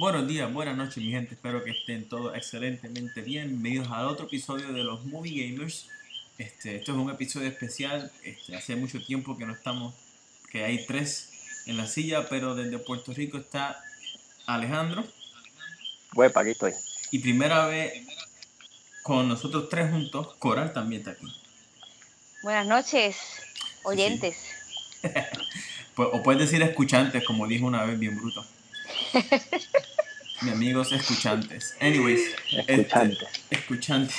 Buenos días, buenas noches, mi gente. Espero que estén todos excelentemente bien. Bienvenidos al otro episodio de los Movie Gamers. Este, esto es un episodio especial. Este, hace mucho tiempo que no estamos, que hay tres en la silla, pero desde Puerto Rico está Alejandro. Huepa, aquí estoy. Y primera vez con nosotros tres juntos, Coral también está aquí. Buenas noches, oyentes. Pues, o puedes decir escuchantes, como dijo una vez bien bruto. Mi amigos escuchantes. Anyways, este, Escuchante. escuchante.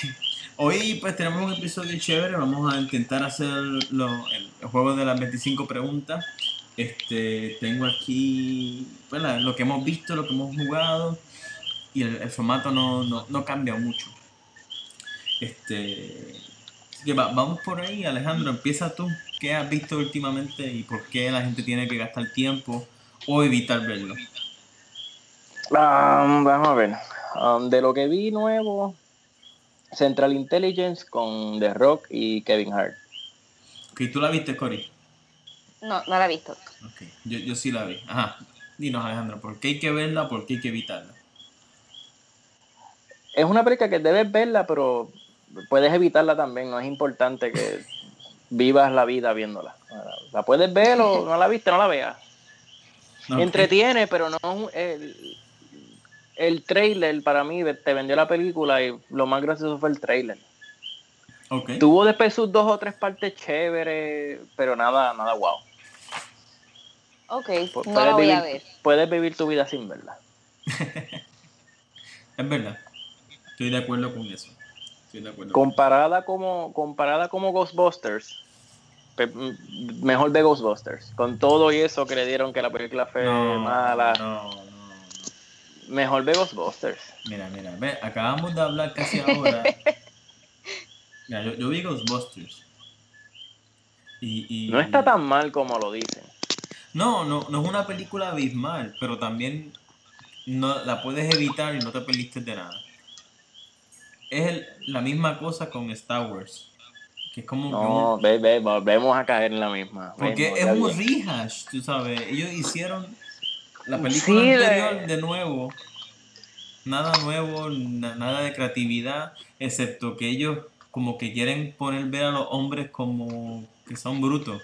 Hoy pues tenemos un episodio chévere. Vamos a intentar hacer lo- el, el juego de las 25 preguntas. Este, tengo aquí pues, la- lo que hemos visto, lo que hemos jugado. Y el, el formato no, no, no cambia mucho. Este, así que va- vamos por ahí. Alejandro, empieza tú. ¿Qué has visto últimamente y por qué la gente tiene que gastar tiempo o evitar verlo? Um, vamos a ver. Um, de lo que vi nuevo, Central Intelligence con The Rock y Kevin Hart. Ok, tú la viste, Cory. No, no la he visto. Ok, yo, yo sí la vi. Ajá. Dinos, Alejandro, ¿por qué hay que verla? ¿Por qué hay que evitarla? Es una película que debes verla, pero puedes evitarla también. No es importante que vivas la vida viéndola. La puedes ver o no la viste, no la veas. Entretiene, pero no el, el trailer para mí te vendió la película y lo más gracioso fue el trailer. Tuvo después sus dos o tres partes chéveres, pero nada, nada wow. Ok, no la voy vivir, a ver. puedes vivir tu vida sin verla. Es verdad. Estoy de acuerdo con eso. Estoy de acuerdo. Comparada como, comparada como Ghostbusters, mejor de Ghostbusters. Con todo y eso que le dieron que la película fue no, mala, no, no. Mejor de Ghostbusters. Mira, mira, ve, acabamos de hablar casi ahora. Mira, yo, yo vi Ghostbusters. Y, y, No está tan mal como lo dicen. No, no, no es una película abismal, pero también no la puedes evitar y no te perdiste de nada. Es el- la misma cosa con Star Wars. Que es como No, ve, ve, volvemos a caer en la misma. porque Ve, es un rehash, tú sabes. Ellos hicieron la película Sí, anterior de nuevo. Nada nuevo, na- nada de creatividad, excepto que ellos como que quieren poner ver a los hombres como que son brutos.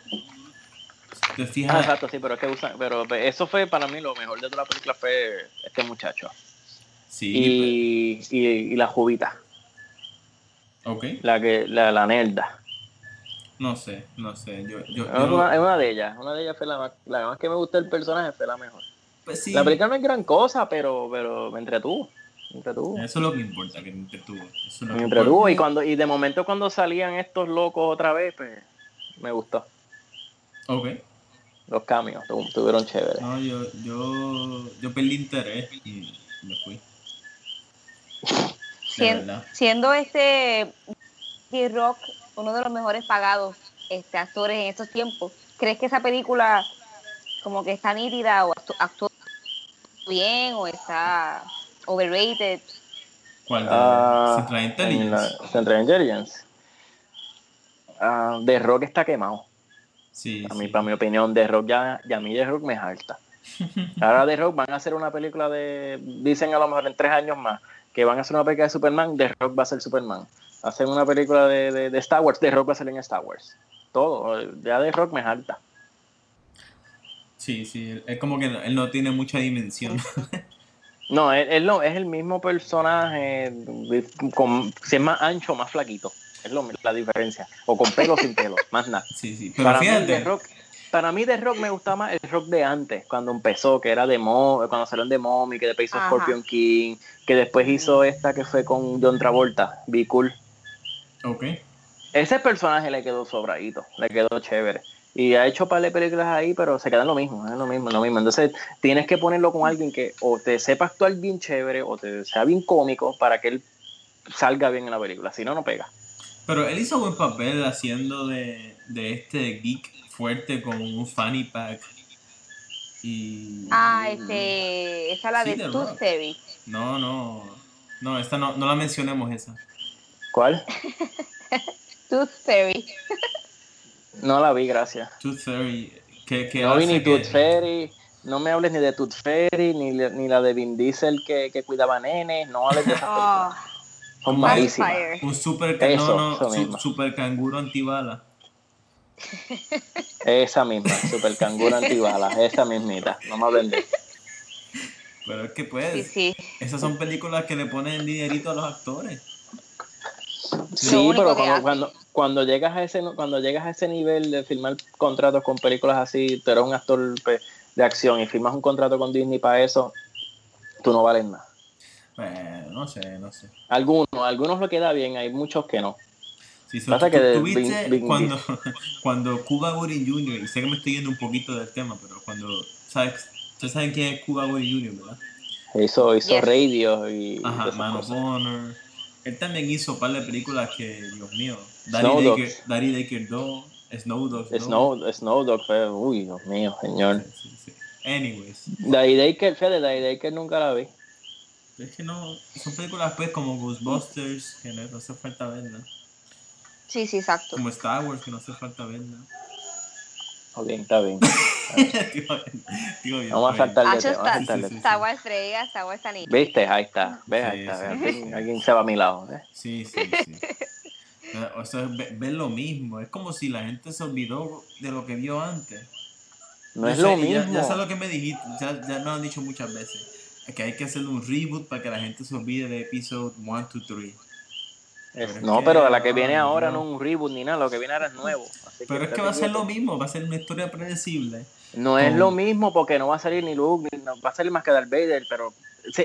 ¿Te Ah, fijas? exacto, sí, pero es que usan, pero eso fue para mí lo mejor de toda la película fue este muchacho. Sí, Y, y, y la jubita, ok. la que, la, la nerda. No sé, no sé. Yo, yo, Es yo- una, es una de ellas, una de ellas fue la más, la más que me gustó el personaje, fue la mejor. Pues sí, La película no es gran cosa, pero, pero me entretuvo. Me entretuvo. eso es lo que importa, que te entretuvo. Eso es lo Me que entretuvo. Y cuando, y de momento cuando salían estos locos otra vez, pues me gustó. Ok. Los cambios, estuvieron chéveres. No, yo, yo, yo perdí interés y me fui. De Sien- verdad. siendo este D-Rock uno de los mejores pagados este, actores en estos tiempos, ¿crees que esa película como que está nítida o actú- actúa bien o está overrated? ¿Cuál? De Ah, Central en Intelligence. la- Central Intelligence. Ah, The Rock está quemado. Sí, A mí, sí. para mi opinión, The Rock ya, ya a mí The Rock me jalta. Ahora The Rock van a hacer una película de, dicen a lo mejor en tres años más, que van a hacer una película de Superman, The Rock va a ser Superman. Hacen una película de, de, de Star Wars, The Rock va a salir en Star Wars. Todo, ya The Rock me jalta. Sí, sí. Es como que no- él no tiene mucha dimensión. No, él, él no, es el mismo personaje, con, si es más ancho, más flaquito. Es lo, la diferencia. O con pelo o sin pelo, más nada. Sí, sí. Pero para mí. The Rock, para mí The Rock me gustaba más el rock de antes, cuando empezó, que era de Mo, cuando salió en The Mommy, que después hizo Ajá. Scorpion King, que después hizo esta que fue con John Travolta, Be Cool. Ok. Ese personaje le quedó sobradito, le quedó chévere. Y ha hecho par de películas ahí, pero se queda en lo mismo, es lo mismo, lo mismo. Entonces tienes que ponerlo con alguien que o te sepa actuar bien chévere o te sea bien cómico para que él salga bien en la película, si no, no pega. Pero él hizo buen papel haciendo de, de este geek fuerte con un fanny pack. Y. Ah, este, esa es la Sí, de Rock. Fairy. No, no. No, esta no, no la mencionemos esa. ¿Cuál? Tooth Fairy. No la vi, gracias. Tooth Fairy. Que, que no vi hace ni que- Tooth Fairy, no me hables ni de Tooth Fairy, ni, la- ni la de Vin Diesel que, que cuidaba nenes, no hables de esas. Oh, Son malísimas. Vampire. Un super, ca- Eso, no, no, eso su- mismo. super canguro antibala. Esa misma, Super Canguro Antibalas, esa mismita, no me hablen de eso. Pero es que pues, Sí, sí. esas son películas que le ponen dinerito a los actores. Sí, pero cuando, cuando, cuando llegas a ese cuando llegas a ese nivel de firmar contratos con películas así, tú eres un actor pues, de acción y firmas un contrato con Disney para eso, tú no vales nada. Bueno, no sé, no sé. Algunos, algunos lo queda bien, hay muchos que no. Sí, so- Pasa tú- que de tú viste cuando, cuando Cuba Gooding Jr., y sé que me estoy yendo un poquito del tema, pero cuando, ¿sabes? Ustedes saben quién es Cuba Gooding Jr., ¿verdad? Hizo, hizo Yes. radio y Ajá, Man of. Honor. Él también hizo un par de películas que, Dios mío, Daddy Snow Daker, Dogs. Daddy Daker 2, Snow Dogs 2. Snow, Snow Dog fue, uy, Dios mío, señor. Sí, sí, sí. Anyways, Daddy Daker, fíjate, Daddy Daker nunca la vi. es que no, son películas pues como Ghostbusters, que no, no hace falta verla. Sí, sí, exacto. Como Star Wars, que no hace falta verla. Está bien. Digo, digo bien, Vamos a está bien. saltar de Hacho tema, vamos a está, saltar de sí, tema. está Frega, está Wars Tani. ¿Viste? Ahí está. ¿Ves? Ahí Sí, está. sí, Alguien, sí. alguien se va a mi lado. ¿eh? Sí, sí, sí. O sea, es ve- ver lo mismo. Es como si la gente se olvidó de lo que vio antes. No es sé, lo y ya- mismo. Ya, sabes lo que me dijiste, ya, ya me lo han dicho muchas veces. Que hay que hacer un reboot para que la gente se olvide de episodio 1, 2, 3. Pero no, pero la que viene ay, ahora no. es un reboot ni nada. Lo que viene ahora es nuevo. Así Pero es que va a ser lo mismo, va a ser una historia predecible. No es lo mismo porque no va a salir ni Luke, ni, no, va a salir más que Darth Vader, pero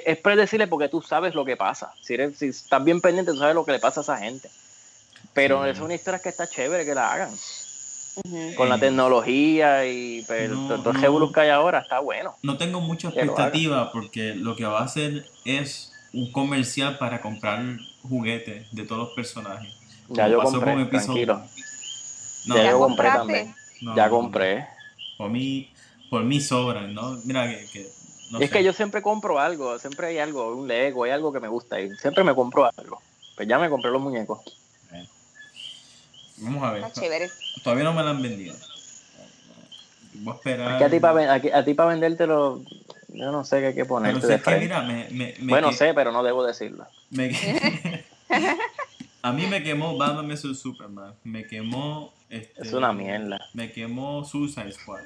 es predecible porque tú sabes lo que pasa. Si, eres, si estás bien pendiente, tú sabes lo que le pasa a esa gente. Pero Sí. es una historia que está chévere que la hagan. Con la tecnología y pero no, todo el no. que hay ahora está bueno. No tengo mucha lo expectativa porque lo que va a hacer es un comercial para comprar juguetes de todos los personajes. Ya Como yo pasó compré, con episodio- tranquilo. No, ya ¿Ya yo compré también. no, ya compré. Por mí, por mí sobran, ¿no? Mira que, que no es sé. que yo siempre compro algo, siempre hay algo, un Lego, hay algo que me gusta y siempre me compro algo. Pues ya me compré los muñecos. Vamos a ver. Está chévere. Todavía no me la han vendido. Voy a esperar. Es que a ti para vendértelo, yo no sé qué hay que Pero ponerte sé de que, mira, me, me, me bueno, que- sé, pero no debo decirlo. a mí me quemó Batman vs Superman. Me quemó. Este, Es una mierda. Me quemó Suicide Squad.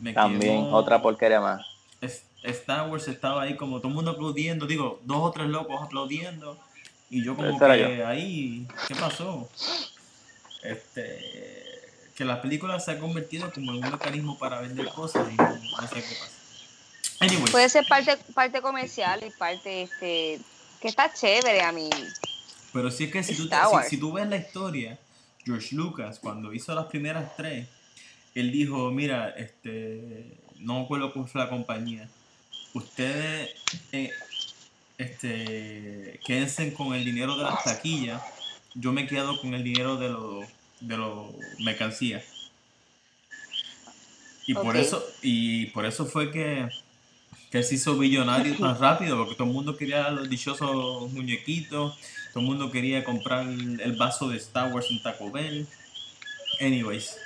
Me También, quemó- otra porquería más. es- Star Wars estaba ahí como todo el mundo aplaudiendo, digo, dos o tres locos aplaudiendo. Y yo como que ahí, ¿qué pasó? Este, que la película se ha convertido como en un mecanismo para vender cosas y no, no sé qué pasa. Anyway, Puede ser parte, parte comercial y parte este que está chévere a mí. pero sí es que si tú, si, si tú ves la historia, George Lucas, cuando hizo las primeras tres, él dijo, mira, este, no me acuerdo cuál fue la compañía, ustedes eh, este, quédense con el dinero de las taquillas, yo me quedo con el dinero de los de los mercancías. Y por eso, y por eso fue que, que él se hizo billonario tan rápido, porque todo el mundo quería los dichosos muñequitos, todo el mundo quería comprar el vaso de Star Wars en Taco Bell. Anyways.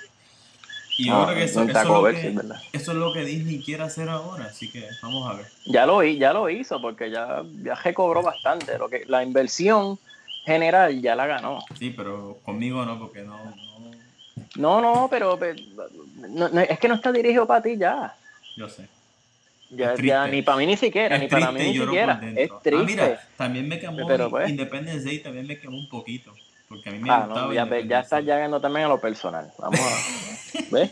Y Ah, ahora que eso, eso, es Taco lo Bell, que- sí, es verdad. eso es lo que Disney quiere hacer ahora, así que vamos a ver. Ya lo, ya lo hizo porque ya, ya recobró bastante. Lo que, la inversión general ya la ganó. Sí, pero conmigo no, porque no, no No, no, pero, pero- no- no, es que no está dirigido para ti ya. yo sé. Ya, ya ni para mí ni siquiera, Es ni para mí ni siquiera. Es Ah, triste. mira, también me quemó Pero, pues. Independence Day, también me quemó un poquito. Porque a mí me Ah, gustaba no, ya, ves, ya estás llegando también a lo personal. Vamos a ¿Ves?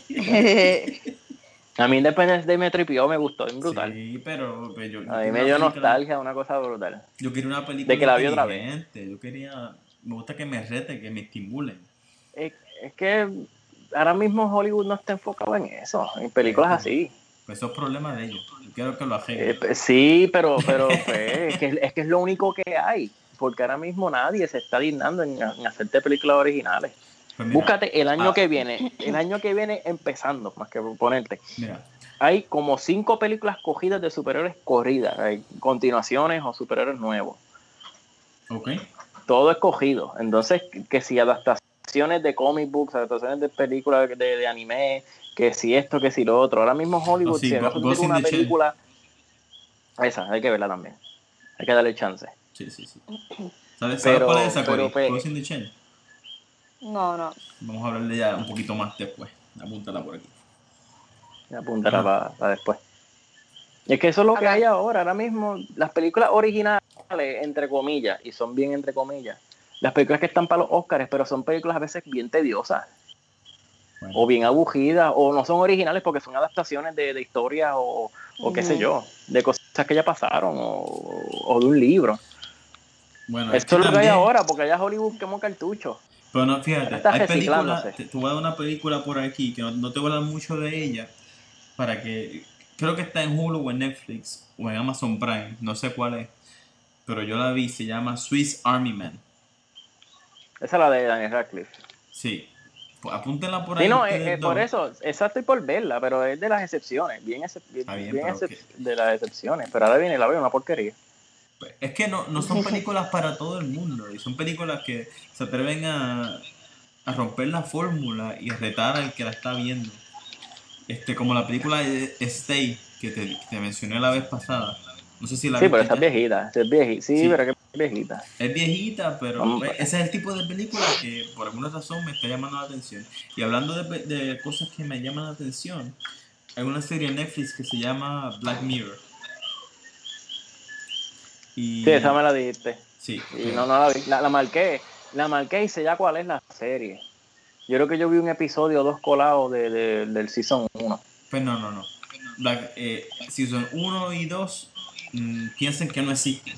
A mí Independence Day me tripió, me gustó, es brutal. Sí, pero, pero yo, yo a mí me dio nostalgia, una cosa brutal. Yo quería una película De que la vi otra vez. Yo quería, me gusta que me rete, que me estimulen. Es, es que ahora mismo Hollywood no está enfocado en eso, en películas así. Pues eso es problema de ellos. Quiero que lo Eh, pues, sí, pero, pero pues, es, que, es que es lo único que hay. Porque ahora mismo nadie se está dignando en, en hacerte películas originales. Pues mira, Búscate el año ah. que viene, el año que viene empezando, más que ponerte. mira, Hay como cinco películas cogidas de superhéroes corridas, hay continuaciones o superhéroes nuevos. ok. Todo es cogido. Entonces, que si adaptaciones de comic books, adaptaciones de películas de, de anime, que si esto, que si lo otro. Ahora mismo Hollywood, Oh, sí, si Ghost tiene in una película, esa, hay que verla también. Hay que darle chance. Sí, sí, sí. ¿Sabes, ¿sabes Pero- cuál es esa, pero, Ghost in the Shell. No, no. Vamos a hablar de ella un poquito más después. Apúntala por aquí. Apuntará Ajá. para después. Y es que eso es lo que hay ahora. Ahora mismo, las películas originales, entre comillas, y son bien entre comillas, las películas que están para los Oscars, pero son películas a veces bien tediosas, Bueno. o bien aburridas, o no son originales porque son adaptaciones de, de historias o, o qué sé Ujú. yo, de cosas que ya pasaron, o, o de un libro. Bueno, es Esto es lo que hay ahora, porque allá Hollywood quemó cartucho. Pero no, fíjate, Está hay películas, te voy a una película por aquí que no, no te voy a hablar mucho de ella, para que, creo que está en Hulu o en Netflix o en Amazon Prime, no sé cuál es, pero yo la vi, se llama Swiss Army Man. Esa es la de Daniel Radcliffe. Sí, apúntenla por ahí. Sí, no, eh, eh, por eso, esa estoy por verla, pero es de las excepciones, bien, excep- bien, Está bien, bien pero excep- que- de las excepciones. Pero ahora viene la veo una porquería. Pues, Es que no, no son películas para todo el mundo, y son películas que se atreven a, a romper la fórmula y a retar al que la está viendo. Este, como la película de Stay, que te, que te mencioné la vez pasada. No sé si la Sí, pero viste esta es ya. viejita, es viejita. Sí, Sí. pero que viejita. Es viejita, pero ese es el tipo de película que por alguna razón me está llamando la atención. Y hablando de, de cosas que me llaman la atención, hay una serie en Netflix que se llama Black Mirror. Y, Sí, esa me la dijiste. sí, Y no, no la. La, la marqué. La marqué y sé ya cuál es la serie. Yo creo que yo vi un episodio o dos colados de, de- del Season 1. Pues no, no, no. Black, eh, Season 1 y 2 mm, piensen que no existen.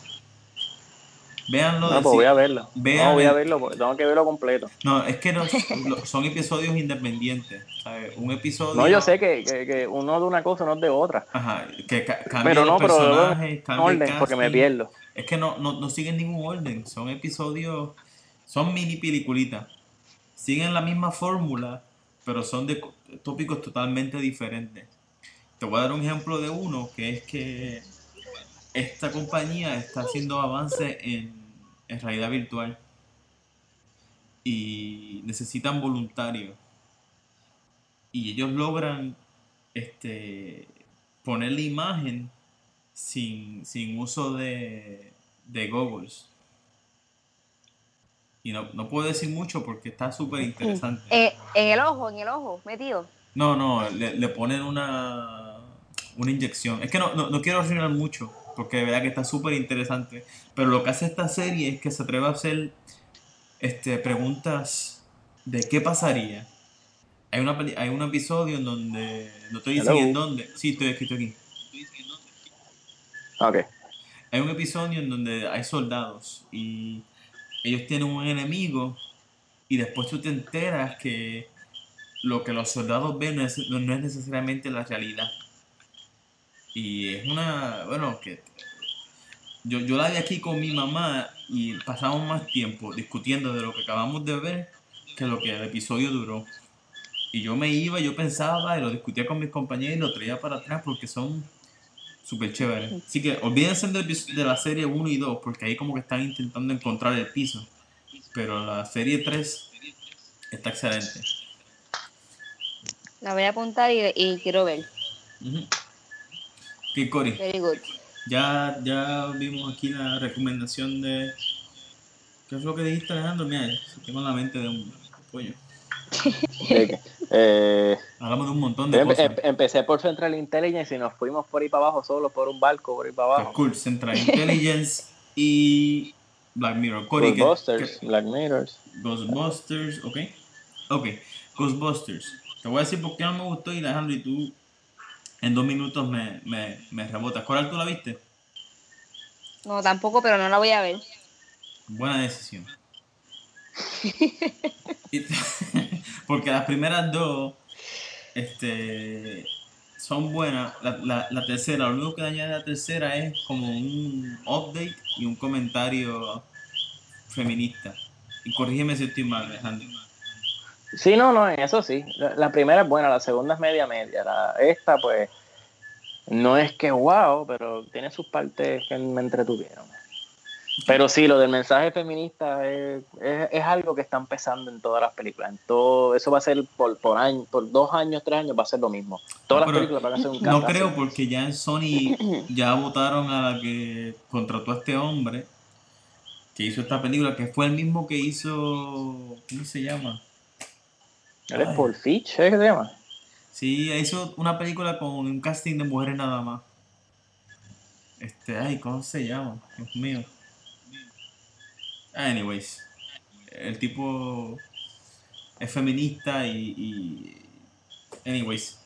Véanlo No, pues voy a verlo. vean No, voy a verlo, porque tengo que verlo completo. No, es que no, son episodios independientes. ¿sabes? Un episodio. No, yo sé que, que, que uno de una cosa no es de otra. Ajá, que ca- cambia Pero no, los pero personajes, el orden, porque me pierdo. Es que no, no, no siguen ningún orden, son episodios, son mini peliculitas. Siguen la misma fórmula, pero son de co- tópicos totalmente diferentes. Te voy a dar un ejemplo de uno, que es que esta compañía está haciendo avances en, en realidad virtual y necesitan voluntarios. Y ellos logran este, poner la imagen sin, sin uso de, de goggles. Y no, no puedo decir mucho porque está súper interesante. Eh, en el ojo, en el ojo, metido. No, no, le, le ponen una, una inyección. Es que no, no, no quiero arruinar mucho porque de verdad que está súper interesante. Pero lo que hace esta serie es que se atreve a hacer este, preguntas de qué pasaría. Hay, una, hay un episodio en donde, no dicen Hello. en dónde. Sí, estoy aquí, estoy aquí. Ok. Hay un episodio en donde hay soldados y ellos tienen un enemigo y después tú te enteras que lo que los soldados ven no es, no es necesariamente la realidad. Y es una, bueno, que yo, yo la vi aquí con mi mamá y pasamos más tiempo discutiendo de lo que acabamos de ver que lo que el episodio duró. Y yo me iba, yo pensaba y lo discutía con mis compañeros y lo traía para atrás porque son súper chéveres. Así que olvídense de la serie 1 y 2 porque ahí como que están intentando encontrar el piso. Pero la serie 3 está excelente. La voy a apuntar y, y quiero ver. Ujú. Ok, Cory, Very good. ya, ya vimos aquí la recomendación de... ¿Qué es lo que dijiste, Alejandro? Mira, tengo la mente de un pollo. Eh, Hablamos de un montón de em- cosas. em- empecé por Central Intelligence y nos fuimos por ahí para abajo, solo por un barco por ahí para Pues abajo. cool, Central Intelligence y Black Mirror. ¿qué- Ghostbusters, qué- Black Mirrors. Ghostbusters, ok. Ok, Ghostbusters. Te voy a decir por qué no me gustó y Alejandro y tú en dos minutos me, me, me rebotas. Coral, ¿tú la viste? No, tampoco, pero no la voy a ver. Buena decisión. Porque las primeras dos este, son buenas. La, la, la tercera, lo único que añade la tercera es como un update y un comentario feminista. Y corrígeme si estoy mal, Alejandro. Sí, no, no, en eso sí. La, la primera es buena, la segunda es media media. La, esta, pues, no es que wow, pero tiene sus partes que me entretuvieron. Pero sí, lo del mensaje feminista es, es, es, algo que está empezando en todas las películas. En todo, eso va a ser por, por, año, por dos años, tres años, va a ser lo mismo. Todas No, las películas van a ser un No cambio. creo porque ya en Sony ya votaron a la que contrató a este hombre que hizo esta película, que fue el mismo que hizo, ¿cómo se llama? ¿Eres Ay. Paul Fitch? ¿Qué se llama? Sí, hizo una película con un casting de mujeres nada más. Este, ay, ¿cómo se llama? Dios mío. Anyways, el tipo es feminista y, y- anyways,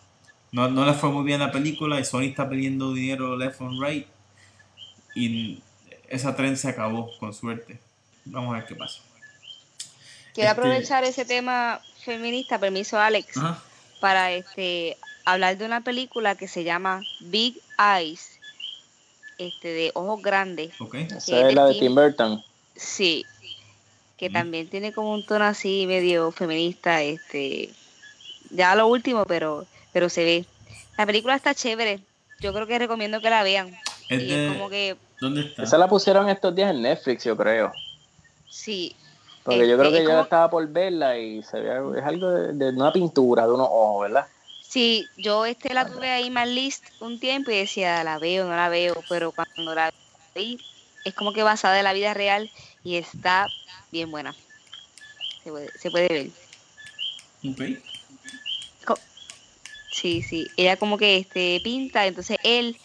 no, no le fue muy bien la película y Sony está pidiendo dinero left and right y esa tren se acabó, con suerte. Vamos a ver qué pasa. Quiero Este- aprovechar ese tema feminista, permiso Alex, Ajá. para este hablar de una película que se llama Big Eyes, este de ojos grandes. Ok. es Esa es de la de Tim- Tim Burton. Sí, que Mm. también tiene como un tono así medio feminista, este, ya lo último, pero, pero se ve. La película está chévere, yo creo que recomiendo que la vean. Es y de- es como que, ¿Dónde está? Esa la pusieron estos días en Netflix, yo creo. sí, Porque yo creo Este, que yo como- estaba por verla y se ve, es algo de, de una pintura, de unos ojos, ¿verdad? sí, yo este la tuve ahí más list un tiempo y decía, la veo, no la veo, pero cuando la vi, es como que basada en la vida real y está bien buena. Se puede, se puede ver. Ok. Sí, sí. Ella como que este pinta, entonces él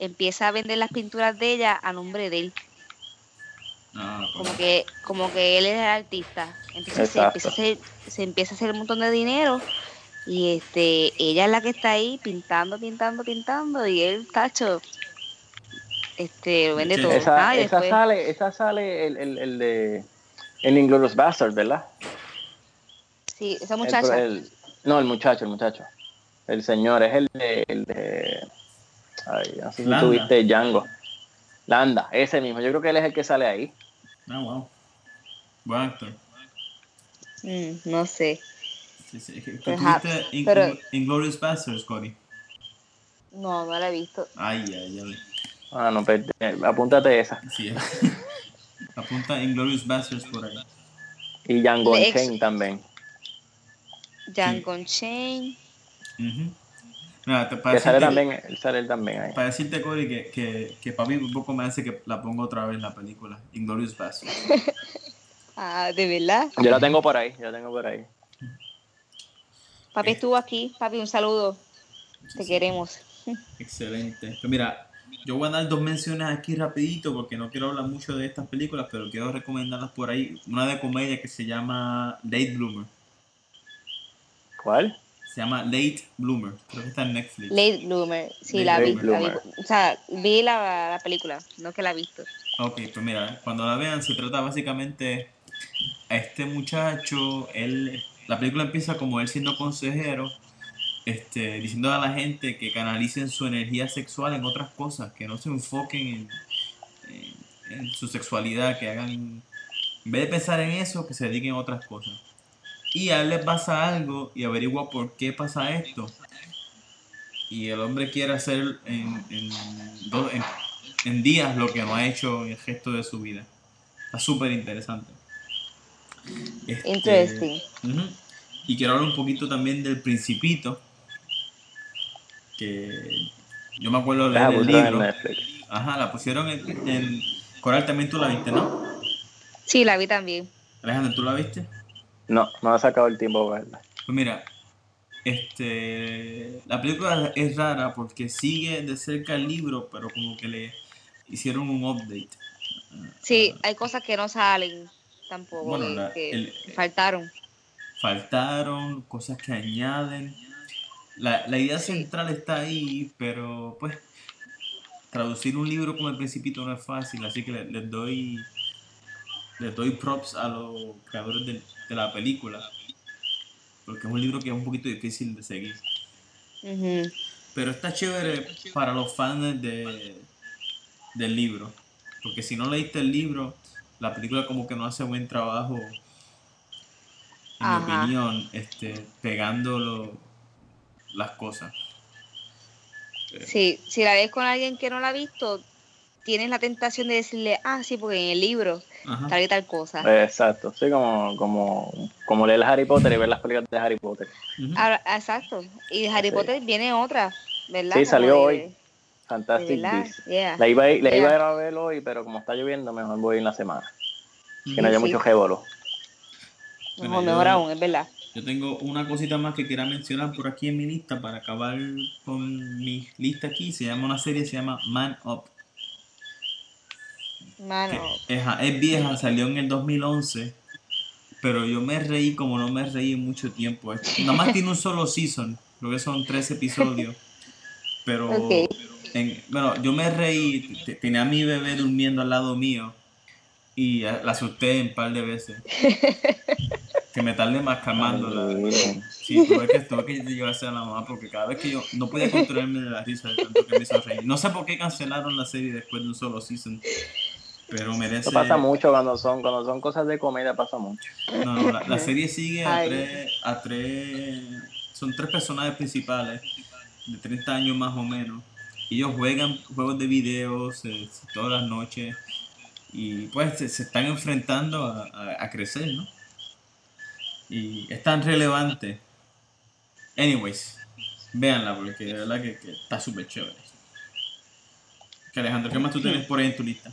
empieza a vender las pinturas de ella a nombre de él. Como que, como que él es el artista. Entonces se empieza, a hacer, se empieza a hacer un montón de dinero. Y este, ella es la que está ahí pintando, pintando, pintando. Y él, tacho, este, lo vende Sí. todo. Esa, Ah, y esa después- sale, esa sale el, el, el de el Inglourious Bastard, ¿verdad? sí, esa muchacha. el- no, el muchacho, el muchacho. El señor, es el de, el de ay, no sé si Landa. tuviste Django. Landa, ese mismo. Yo creo que él es el que sale ahí. Ah, wow. Buen actor. Mm, no sé. Sí, sí. ¿Tú Perhaps, tuviste In- pero- Inglourious Basterds, Cody? No, no la he visto. Ay, ay, ay. Ah, no, pues, eh, apúntate esa. Sí, Apunta Inglourious Basterds por ahí. Y ex- Unchained también. Django Chain. Ujú. Nada, te- para, Que sale también, él sale él también ahí. para decirte, Cody, que, que, que papi un poco me hace que la ponga otra vez la película. Inglourious Basterds. Ah, ¿de verdad? Yo la tengo por ahí, yo la tengo por ahí. Papi estuvo aquí. Papi, un saludo. Te queremos. Excelente. Pues mira, yo voy a dar dos menciones aquí rapidito porque no quiero hablar mucho de estas películas, pero quiero recomendarlas por ahí. Una de comedia que se llama Late Bloomer. ¿Cuál? Se llama Late Bloomer. Creo que está en Netflix. Late Bloomer. Sí, Late la vi, Bloomer. la vi. O sea, vi la, la película, no que la he visto. Ok, pues mira, cuando la vean se trata básicamente a este muchacho, él, la película empieza como él siendo consejero, este, diciendo a la gente que canalicen su energía sexual en otras cosas, que no se enfoquen en, en- en su sexualidad, que hagan, en vez de pensar en eso, que se dediquen a otras cosas. Y a él le pasa algo y averigua por qué pasa esto. Y el hombre quiere hacer en, en, dos- en en días lo que no ha hecho en el gesto de su vida. Está súper interesante. Este, Interesting. Y quiero hablar un poquito también del Principito. Que yo me acuerdo de leer el libro. Ajá, la pusieron en, en- Coral también tú la viste, ¿no? Sí, la vi también. Alejandro, ¿tú la viste? No, no ha sacado el tiempo para verla. Pues mira, este, la película es rara porque sigue de cerca el libro, pero como que le hicieron un update. Sí, hay cosas que no salen tampoco, Bueno, que, la- que el- faltaron. faltaron, cosas que añaden. La, la idea Sí. central está ahí, pero pues traducir un libro como El Principito no es fácil, así que le- les, doy les doy props a los creadores de, de la película, porque es un libro que es un poquito difícil de seguir. Pero está chévere para los fans de, del libro, porque si no leíste el libro, la película como que no hace buen trabajo en mi opinión, este, pegando lo- las cosas. Sí, si la ves con alguien que no la ha visto, tienes la tentación de decirle, ah, sí, porque en el libro Ajá. tal y tal cosa. Exacto, sí, como, como, como leer Harry Potter y ver las películas de Harry Potter. Ahora, exacto. Y de Harry Sí. Potter viene otra, ¿verdad? Sí, salió de- hoy. Fantastic Beasts. yeah. La iba, a ir- la iba a Yeah. ir a ver hoy, pero como está lloviendo, mejor voy en la semana. Que no haya Sí. mucho jébolo. Bueno, Mejor, yo- mejor aún, es verdad. Yo tengo una cosita más que quiera mencionar por aquí en mi lista para acabar con mi lista aquí. Se llama una serie, se llama Man Up. Mano, es, es vieja, salió en el 2011, pero yo me reí como no me reí en mucho tiempo. Nada más tiene un solo season, creo que son tres episodios, pero en- bueno, yo me reí, te- tenía a mi bebé durmiendo al lado mío y la asusté un par de veces. Que me tardé más calmándola. Sí, tuve que, tuve que llevarse a la mamá porque cada vez que yo no podía controlarme de la risa de tanto que me hizo reír. No sé por qué cancelaron la serie después de un solo season, pero merece... Eso pasa mucho cuando son, cuando son cosas de comedia, pasa mucho. No, no, la, la serie sigue a Ay. tres, a tres, son tres personajes principales de 30 años más o menos. Y ellos juegan juegos de videos eh, todas las noches y pues se, se están enfrentando a, a- a crecer, ¿no? Y es tan relevante. Anyways, véanla porque de verdad que, que está súper chévere. Que Alejandro, ¿qué más tú tienes por ahí en tu lista?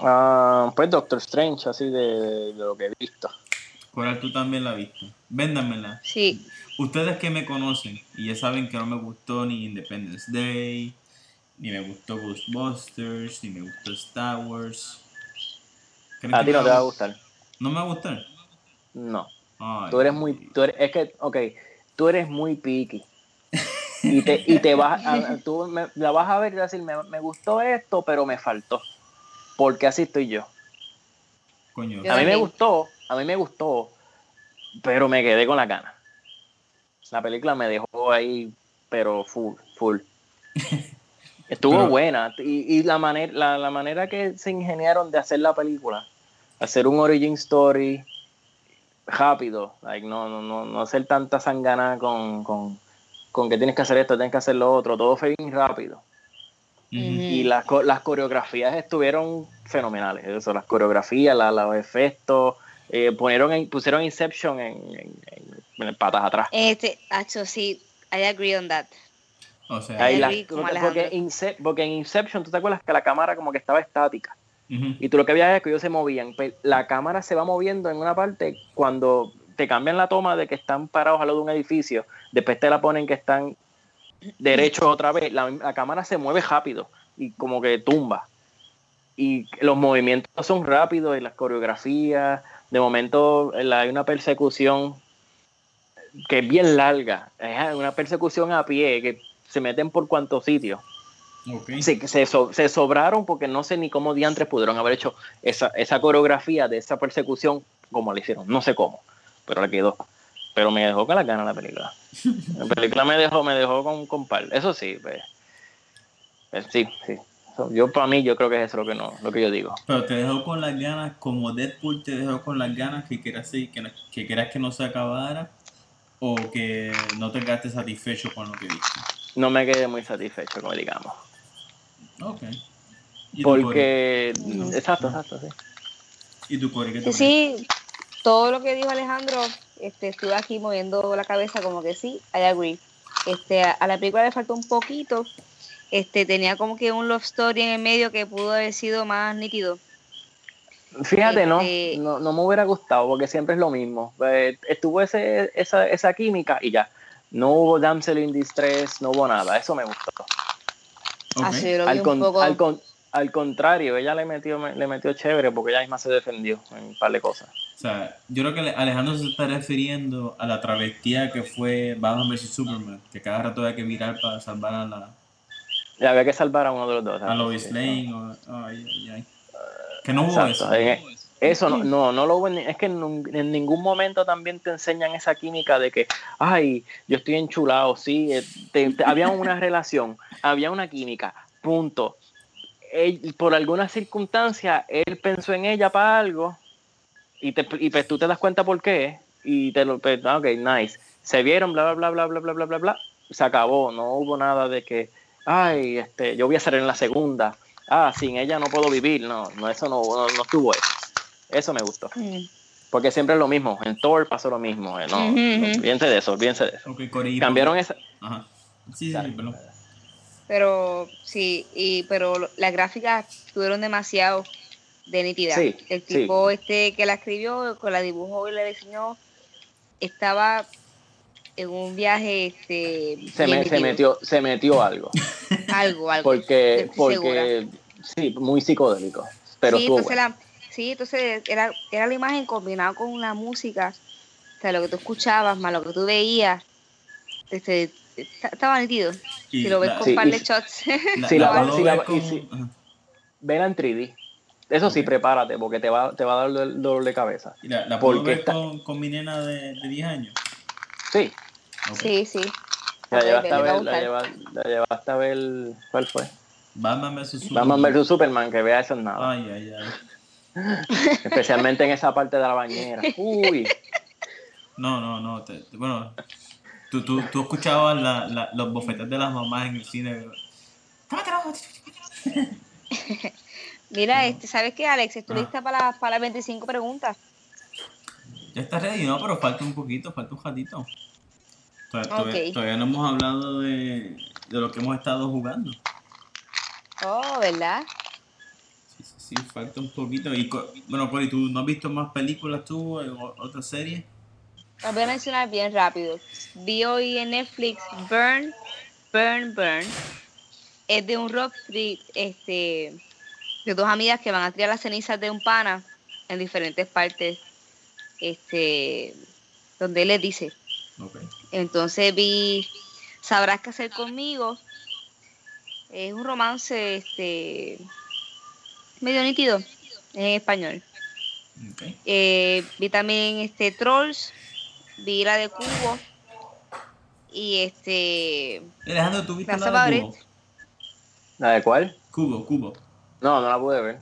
Ah, pues Doctor Strange, así de, de lo que he visto. Coral, tú también la viste. Véndamela. sí. Ustedes que me conocen y ya saben que no me gustó ni Independence Day, ni me gustó Ghostbusters, ni me gustó Star Wars. ¿Creen A ti no me te va a gu- gustar. ¿No me va a gustar? No. Ay. Tú eres muy, tú eres, es que, ok, tú eres muy picky. Y te, y te vas, a- tú me- la vas a ver y vas a decir, me, me gustó esto, pero me faltó. Porque así estoy yo. Coño. A mí me gustó, a mí me gustó, pero me quedé con la gana. La película me dejó ahí, pero full, full. Estuvo Pero- buena y, y la, manera, la, la manera que se ingeniaron de hacer la película, hacer un origin story rápido, like, no, no, no, no hacer tanta sangana con, con, con que tienes que hacer esto, tienes que hacer lo otro, todo fue bien rápido. Y las, las coreografías estuvieron fenomenales. Eso, las coreografías, la- los efectos. eh, pusieron, en- pusieron Inception en, en- en- en patas atrás. Este, Hacho, sí, I agree on that. O sea, Ahí la- porque, Alejandro. porque Ince- porque en Inception, ¿tú te acuerdas que la cámara como que estaba estática? Y tú lo que veías es que ellos se movían. Pero la cámara se va moviendo en una parte cuando te cambian la toma de que están parados al lado de un edificio. Después te la ponen que están derechos otra vez. La, la cámara se mueve rápido y como que tumba. Y los movimientos son rápidos y las coreografías. De momento la- hay una persecución que es bien larga. Es una persecución a pie que se meten por cuantos sitios se, se, so- se sobraron porque no sé ni cómo diantres pudieron haber hecho esa, esa coreografía de esa persecución como la hicieron. No sé cómo, pero le quedó. Pero me dejó con las ganas la película. La película me dejó, me dejó con, con par. Eso sí, pues, pues sí, sí. Yo para mí, yo creo que es eso lo que no, lo que yo digo. Pero te dejó con las ganas, como Deadpool te dejó con las ganas que quieras que, no- que, quieras que no se acabara o que no te quedaste satisfecho con lo que viste. No me quedé muy satisfecho, como digamos. Ok. Porque, exacto, exacto, sí. ¿Y tu Cory qué te sí, todo lo que dijo Alejandro, este, estuve aquí moviendo la cabeza como que sí, I agree. Este, a, a la película le faltó un poquito, este, tenía como que un love story en el medio que pudo haber sido más nítido. Fíjate, no, Este- no, no me hubiera gustado porque siempre es lo mismo. Eh, estuvo ese, esa, esa química y ya. No hubo damsel in distress, no hubo nada. Eso me gustó. Ok. Así yo lo vi Al, un con- poco. al, con- al contrario, ella le metió, le metió chévere porque ella misma se defendió en un par de cosas. O sea, yo creo que Ale- Alejandro se está refiriendo a la travestía que fue Batman vs Superman, que cada rato había que mirar para salvar a la había que salvar a uno de los dos. a. Lois Lane o ay, ay, ay. que no hubo Exacto, eso. en- Eso no, no, no lo hubo en- es que en, ningún momento también te enseñan esa química de que, ay, yo estoy enchulado, sí, eh, te- te- había una relación, había una química, punto. Él, por alguna circunstancia, él pensó en ella para algo y, te, y pues tú te das cuenta por qué y te lo, pues, ah, ok, nice. Se vieron, bla, bla, bla, bla, bla, bla, bla, bla, se acabó, no hubo nada de que, ay, este, yo voy a salir en la segunda ah, sin ella no puedo vivir. No, no eso no, no, no estuvo eso. Eso me gustó. Mm. Porque siempre es lo mismo. En Thor pasó lo mismo. eh, No, olvídense de eso, olvídense de eso. Cambiaron esa. Ajá. Sí, sí, Dale. sí, perdón. Pero sí, y pero las gráficas tuvieron demasiado de nitidez. Sí, El sí. tipo este que la escribió, que la dibujó y la diseñó, estaba en un viaje este Se, me- se metió, se metió algo. algo, algo. Porque, porque sí, muy psicodélico. Pero sí, entonces bueno. la, sí, entonces era, era la imagen combinada con la música, o sea, lo que tú escuchabas más lo que tú veías, este, está- estaba nítido. Y si lo ves la- con Sí, un par y de si- shots. La, Sí, la la- con- sí. ajá. Vela en 3D. Eso sí, prepárate, porque te va, te va a dar dolor, dolor de cabeza. Y la, la puedo ver está- con, con mi nena de, de 10 años. Sí, Ok. sí, sí. la llevaste a ver, la, llevaste a ver, ¿cuál fue? Batman vs Superman. Batman vs Superman, que vea eso en nada. Ay, ay, ay. Especialmente en esa parte de la bañera. Uy, No, no, no. te- te- bueno, tú, tú, tú escuchabas la, la, los bofetes de las mamás en el cine. Mira, este, ¿sabes qué, Alex? Estoy Ah. lista para, para las 25 preguntas. Ya está ready, ¿no? Pero falta un poquito, falta un ratito. Todavía, no hemos hablado de, de lo que hemos estado jugando. Oh, ¿verdad? Sí, sí, sí, falta un poquito. Y, bueno, Cory, ¿tú no has visto más películas tú o otras series? Las voy a mencionar bien rápido. Vi hoy en Netflix Burn, Burn, Burn. Es de un rock trip, este, de dos amigas que van a tirar las cenizas de un pana en diferentes partes, este, donde él les dice. Entonces vi Sabrás qué hacer conmigo. Es un romance, este, medio nítido en español. Eh, vi también este Trolls, vi la de Cubo y este Alejandro, ¿tú viste la de Cubo? ¿la de cuál? Cubo, Cubo. No, no la pude ver.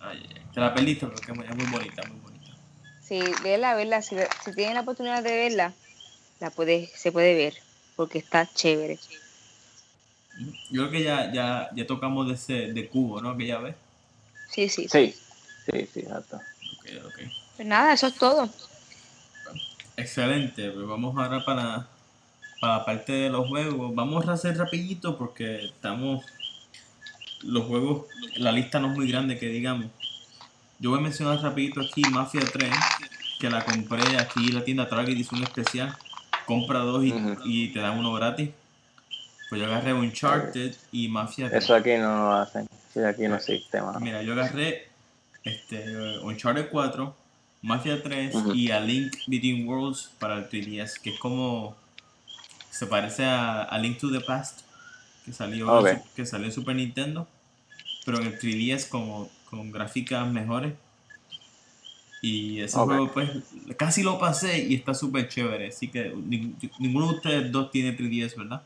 Ay. Te la perdiste porque es muy, es muy bonita, muy bonita. sí, verla, verla, si, si tienen la oportunidad de verla, la puede, se puede ver porque está chévere. Yo creo que ya, ya, ya tocamos de ese de Cubo, ¿no? Que ya ves. Sí, sí. Sí, sí, sí, exacto. Ok, ok. Pues nada, eso es todo. Excelente, pues vamos ahora para, para la parte de los juegos. Vamos a hacer rapidito porque estamos... Los juegos, la lista no es muy grande que digamos. Yo voy a mencionar rapidito aquí Mafia 3, que la compré aquí en la tienda Target, hizo un especial. Compra dos y, te dan uno gratis. Pues yo agarré Uncharted y Mafia 3. Eso aquí no lo hacen. Sí, aquí no existe, mano. Mira, yo agarré este, Uncharted 4, Mafia 3 Ujú. y A Link Between Worlds para el 3DS, que es como. Se parece a, a Link to the Past, que salió, en que salió en Super Nintendo, pero en el 3DS como, con gráficas mejores. Y ese juego, pues, casi lo pasé y está súper chévere. Así que ni- ninguno de ustedes dos tiene 3DS, ¿verdad?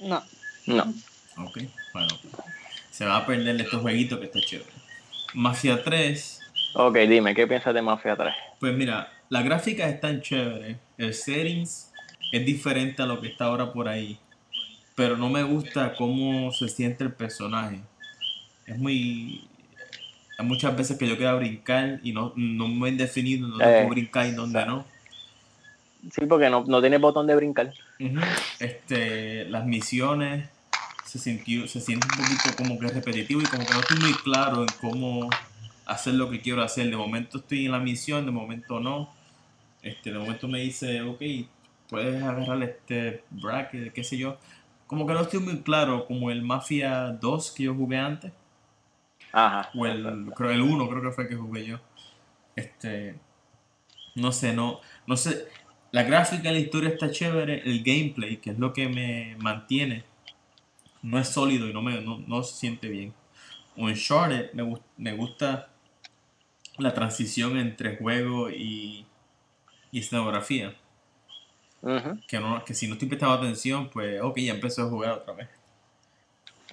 No. No. Ok, bueno. Se va a perder estos jueguitos que está chévere. Mafia 3, Ok, dime, ¿qué piensas de Mafia 3? pues mira, las gráficas están chéveres. El settings es diferente a lo que está ahora por ahí. Pero no me gusta cómo se siente el personaje. Es muy. Hay muchas veces que yo quiero brincar y no, no me he definido dónde Eh, puedo brincar y dónde no. Sí, porque no, no tiene botón de brincar. Este, las misiones se sintió, se siente un poquito como que repetitivo y como que no estoy muy claro en cómo hacer lo que quiero hacer. De momento estoy en la misión, de momento no. Este, de momento me dice, ok, puedes agarrar este bracket, qué sé yo. Como que no estoy muy claro, como el Mafia 2 que yo jugué antes. Ajá. O el, creo, el 1 creo que fue que jugué yo. Este, no sé, no, no sé. La gráfica, la historia está chévere, el gameplay, que es lo que me mantiene, no es sólido y no, me, no, no se siente bien. Uncharted me, gus- me gusta la transición entre juego y, y escenografía. Ujú. Que, no, que si no estoy prestando atención, pues ok, ya empecé a jugar otra vez.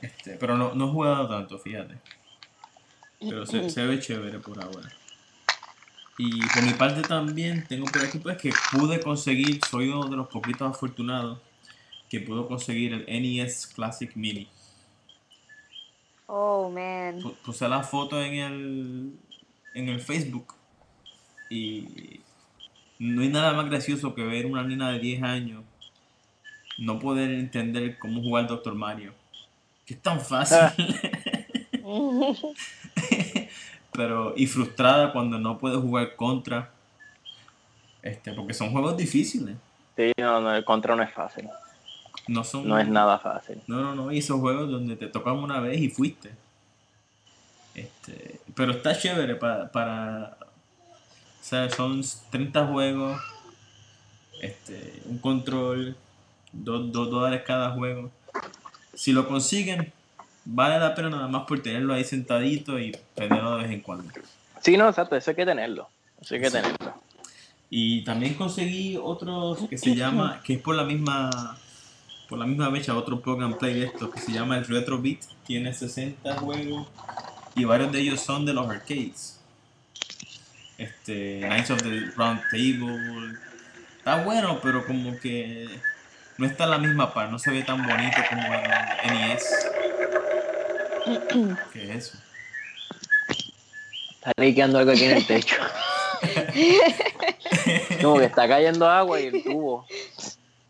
Este, pero no, no he jugado tanto, fíjate. Pero se, se ve chévere por ahora. Y por mi parte también tengo por aquí pues que pude conseguir, soy uno de los poquitos afortunados que pudo conseguir el NES Classic Mini. Oh, man. Pu- Puse la foto en el, en el Facebook y no hay nada más gracioso que ver una nena de 10 años no poder entender cómo jugar Doctor Mario. Que es tan fácil. Pero, y frustrada cuando no puede jugar contra. Este, porque son juegos difíciles. Sí, no, no, el contra no es fácil. No son. No es nada fácil. No, no, no. Y esos juegos donde te tocan una vez y fuiste. Este, pero está chévere para, para. O sea, son 30 juegos. Este, un control. 2 dólares cada juego. Si lo consiguen, vale la pena nada más por tenerlo ahí sentadito y tenerlo de vez en cuando. Sí, no, exacto, eso hay que tenerlo. Eso hay que Sí. tenerlo. Y también conseguí otro que se llama, que es por la misma, por la misma fecha, otro plug and play de estos, que se llama el Retro Beat. Tiene 60 juegos y varios de ellos son de los arcades. Este, Knights of the Round Table. Está bueno, pero como que no está a la misma par, no se ve tan bonito como en NES. ¿Qué es eso? Está liqueando algo aquí en el techo. Como que está cayendo agua y el tubo.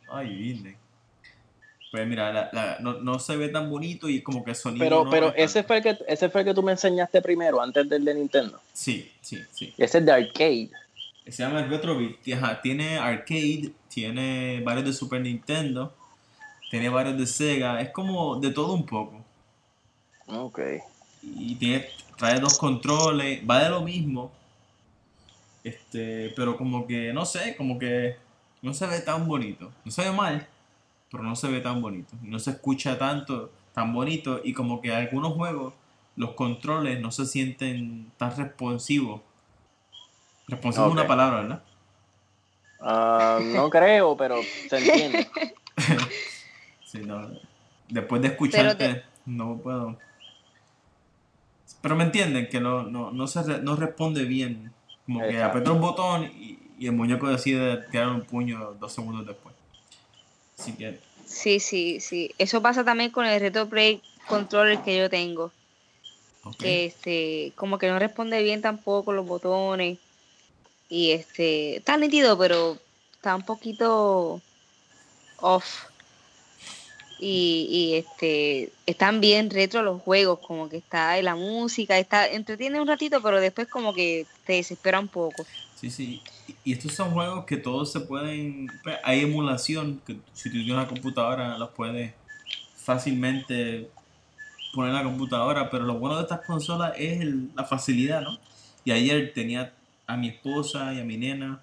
Ay, Disney. Pues mira, la- la- no, no se ve tan bonito y como que el sonido. Pero, no pero ese fue el que ese fue el que tú me enseñaste primero, antes del de Nintendo. Sí, sí, sí. Ese es de arcade. Se llama el Retro Beat. Ajá, Tiene arcade, tiene varios de Super Nintendo, tiene varios de Sega. Es como de todo un poco. Ok. Y tiene, trae dos controles, va de lo mismo. Este, pero como que, no sé, como que no se ve tan bonito. No se ve mal, pero no se ve tan bonito. Y no se escucha tanto, tan bonito. Y como que algunos juegos, los controles no se sienten tan responsivos. Responsivo es Ok. una palabra, ¿verdad? Ah, no creo, pero se entiende. Sí, no. Después de escucharte, te- no puedo. Pero me entienden que no, no, no, se re- no responde bien. Como que aprieta un botón y, y el muñeco decide tirar un puño dos segundos después. Sí, sí, sí. Eso pasa también con el Retro Play Controller que yo tengo. Que este, como que no responde bien tampoco los botones. Y este, está nítido, pero está un poquito off. Y, y este, están bien retro los juegos, como que está la música, está, entretiene un ratito, pero después como que te desespera un poco. Sí, sí. Y- estos son juegos que todos se pueden. pues, Hay emulación, que si tú tienes una computadora, los puedes fácilmente poner en la computadora. Pero lo bueno de estas consolas es el- la facilidad, ¿no? Y ayer tenía a mi esposa y a mi nena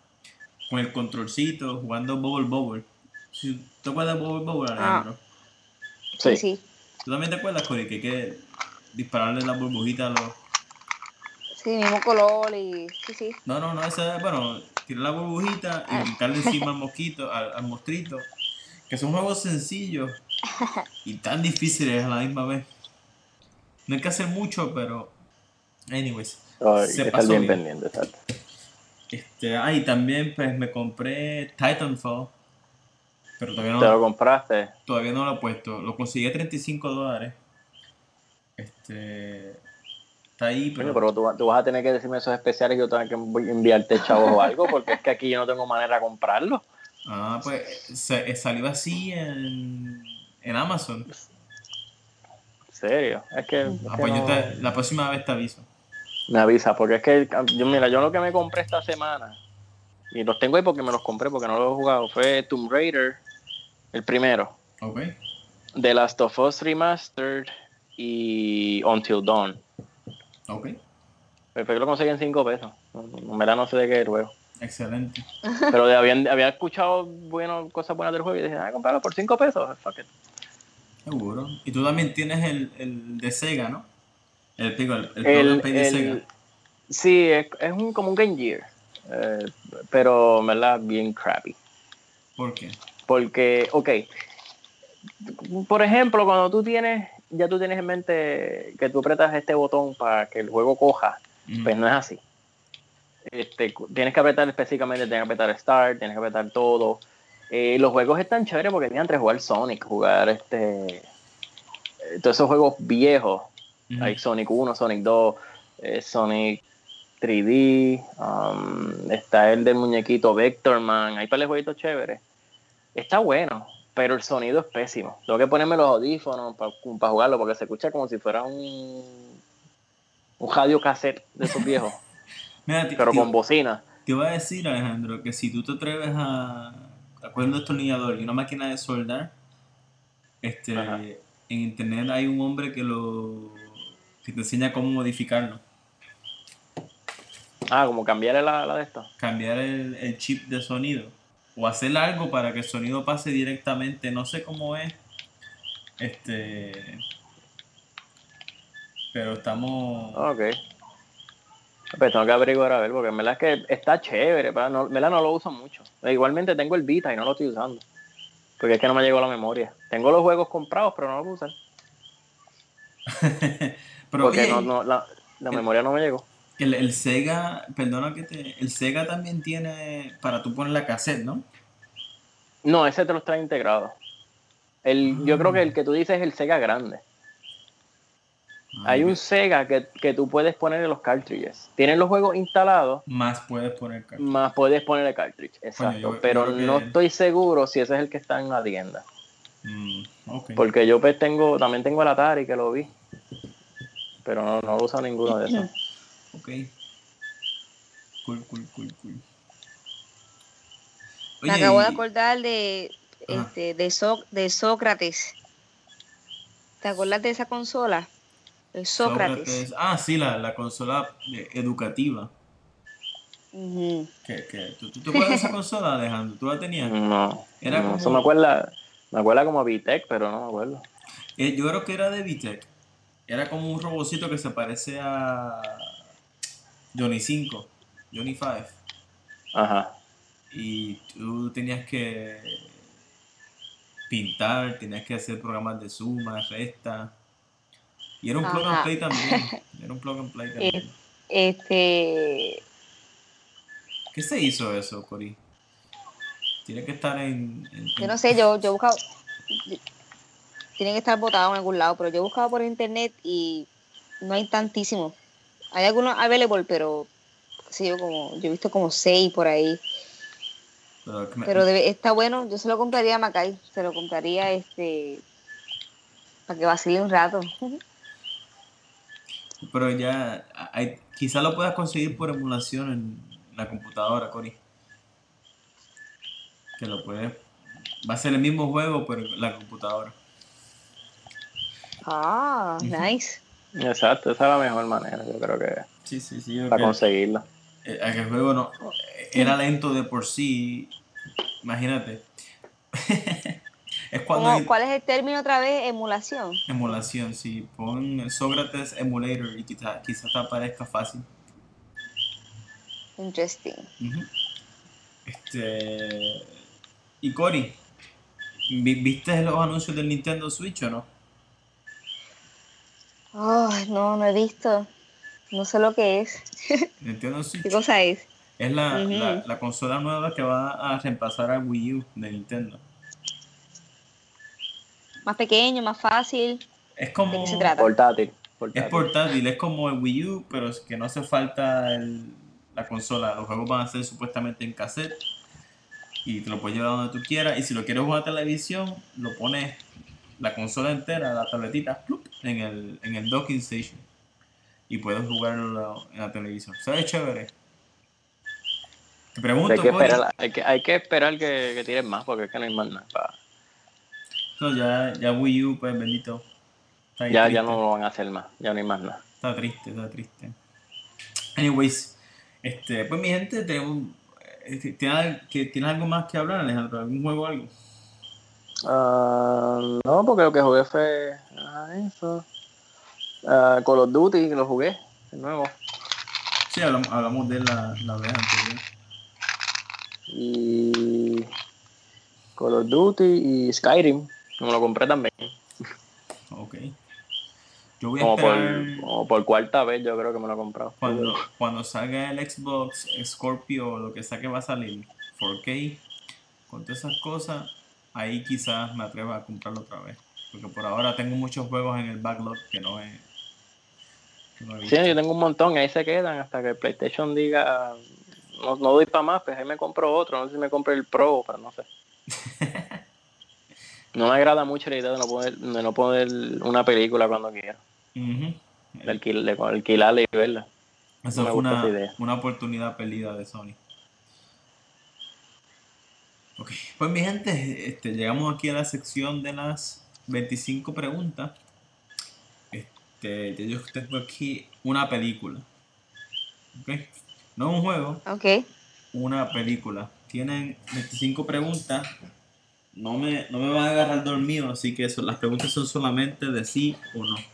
con el controlcito jugando Bubble Bobble. Si- ¿Te acuerdas de Bubble Bobble, Alejandro? Sí, Sí. sí. ¿Tú también te acuerdas, Cori, que hay que dispararle las burbujitas a los. Sí, mismo color y sí, sí. No, no, no, esa es, bueno, tirar la burbujita y brincarle encima al mosquito, al, al monstruito. Que son juegos sencillos y tan difíciles a la misma vez. No hay que hacer mucho, pero. Anyways. Ay, Se pasó bien bien. pendiente, exacto. Este, ah, y también pues me compré Titanfall. Pero todavía Te lo no, compraste. todavía no lo he puesto. Lo conseguí a 35 dólares. Este. Está ahí, Coño, pero. pero tú, tú vas a tener que decirme esos especiales que yo tengo que envi- enviarte chavos o algo, porque es que aquí yo no tengo manera de comprarlo. Ah, pues eh, salió así en, en Amazon. En serio. Es que, es Ah, que pues yo te- la próxima vez te aviso. me avisa, porque es que yo, mira, yo lo que me compré esta semana, y los tengo ahí porque me los compré, porque no los he jugado, fue Tomb Raider, el primero, Ok. The Last of Us Remastered y Until Dawn. Ok. Pero yo lo conseguí en 5 pesos. En verdad no sé de qué el juego. Excelente. Pero de- habían- había escuchado bueno, cosas buenas del juego y dije, ah, comprarlo por 5 pesos. Fuck it. Seguro. Y tú también tienes el, el de Sega, ¿no? El, digo, el, el, de Sega. sí, es, es un, como un Game Gear. eh, pero, en verdad, bien crappy. ¿Por qué? Porque, ok, por ejemplo, cuando tú tienes, ya tú tienes en mente que tú apretas este botón para que el juego coja, pues no es así. Este, tienes que apretar específicamente, tienes que apretar Start, tienes que apretar todo. Eh, los juegos están chéveres porque tienen entre jugar Sonic, jugar este, eh, todos esos juegos viejos. Hay Sonic 1, Sonic 2, eh, Sonic 3D, um, está el del muñequito Vectorman, hay para jueguitos chéveres. Está bueno, pero el sonido es pésimo. Tengo que ponerme los audífonos para jugarlo porque se escucha como si fuera un, un radio cassette de esos viejos, Mira, pero con bocina. te iba a decir, Alejandro, que si tú te atreves a, a coger un destornillador y una máquina de soldar, este, Ajá. en internet hay un hombre que lo que te enseña cómo modificarlo. Ah, como cambiarle la, la de esto. cambiar el, el chip de sonido o hacer algo para que el sonido pase directamente, no sé cómo es. Este pero estamos Ok. Pues tengo que averiguar a ver, porque en verdad es que está chévere, pero no, en verdad no lo uso mucho. Igualmente tengo el Vita y no lo estoy usando. Porque es que no me llegó la memoria. Tengo los juegos comprados, pero no los uso. pero Porque no, no, la, la memoria no me llegó. El, el Sega, perdona que te, el Sega también tiene para tú poner la cassette, ¿no? No, ese te lo trae integrado. El, Yo creo que el que tú dices es el Sega grande. Hay Ah, un Sega que, que tú puedes poner en los cartridges. Tienen los juegos instalados, más puedes poner cartucho. más puedes poner el cartridge. Exacto. yo pero que- no estoy seguro si ese es el que está en la tienda. Mm. Porque yo pues tengo, también tengo el Atari que lo vi. Pero no, no uso ninguno de esos. Ok. Cool, cool, cool, cool. Me Oye, acabo de acordar de, este, de, Só- de Sócrates. ¿Te acuerdas de esa consola? El Sócrates. Sócrates. Ah, sí, la, la consola educativa. Que que ¿Tú, tú te acuerdas de esa consola, Alejandro? ¿Tú la tenías? No, Era no, como- eso me acuerda, me acuerda como Vitec, pero no me acuerdo. Eh, yo creo que era de Vitec. Era como un robocito que se parece a Johnny 5, Johnny 5. Ajá. Y tú tenías que pintar, tenías que hacer programas de suma, resta. Y era un plug and Ajá. play también. Era un plug and play también. Este, ¿Qué se hizo eso, Cori? Tiene que estar en. en- yo no sé, yo, yo he buscado, tiene que estar botado en algún lado, pero yo he buscado por internet y no hay tantísimo. Hay algunos available, pero sí, yo como, yo he visto como seis por ahí. pero debe- está bueno, yo se lo compraría a Macay, se lo compraría este para que vacile un rato. Pero ya, hay, quizá lo puedas conseguir por emulación en la computadora, Cory. Que lo puedes. Va a ser el mismo juego, pero en la computadora. Ah, nice. Exacto, esa es la mejor manera, yo creo que Sí, sí, sí. para conseguirla. el, el juego no, era lento de por sí. Imagínate. es cuando ¿Cómo- hay ¿Cuál es el término otra vez? Emulación. emulación. Si pon Sócrates Emulator y quizá, quizá te aparezca fácil. Interesting. Este. Y Cory, ¿vi- ¿viste los anuncios del Nintendo Switch o no? Ay, no, no he visto. No sé lo que es. Nintendo Switch ¿Qué cosa es? es la, la, la consola nueva que va a reemplazar a Wii U de Nintendo. Más pequeño, más fácil. Es como. ¿De qué se trata? Portátil. Es portátil. portátil, es como el Wii U, pero es que no hace falta el- la consola. Los juegos van a ser supuestamente en cassette y te lo puedes llevar donde tú quieras. Y si lo quieres jugar a televisión, lo pones la consola entera, la tabletita, ¡plup! En el, en el docking station y puedes jugarlo en la televisión. ¿Sabes? Chévere. Te pregunto, hay, que esperar, hay, que, hay que esperar que, que tiren más, porque es que no hay más nada. No, ya, ya Wii U, pues bendito. Está Ya, triste. ya no lo van a hacer más, ya no hay más nada. Está triste, está triste. Anyways, este, pues mi gente, tenemos, eh, ¿tiene, que- ¿tiene algo más que hablar, Alejandro? ¿Algún juego o algo? Ah, no, porque lo que jugué fue ah, eso. Ah, Call of Duty, que lo jugué de nuevo. Sí, hablamos, hablamos de él la, la vez anterior. Y Call of Duty y Skyrim, que me lo compré también. Ok. Yo voy a Como por, como por cuarta vez yo creo que me lo he comprado. cuando, cuando salga el Xbox Scorpio lo que sea que va a salir, 4K, con todas esas cosas, ahí quizás me atreva a comprarlo otra vez. Porque por ahora tengo muchos juegos en el backlog que no he, que no he Sí, visto. yo tengo un montón, ahí se quedan hasta que el PlayStation diga, no, no doy para más, pues ahí me compro otro, no sé si me compro el Pro, pero no sé. No me agrada mucho la idea de no poder, de no poder una película cuando quiera, de, alquil- de alquilarla y verla. Eso me fue una, esa idea. una oportunidad perdida de Sony. Ok, pues mi gente, este, llegamos aquí a la sección de las 25 preguntas. Este, yo tengo aquí una película. Ok, no un juego, Ok. una película. Tienen 25 preguntas. No me, no me van a agarrar dormido, así que eso, las preguntas son solamente de sí o no.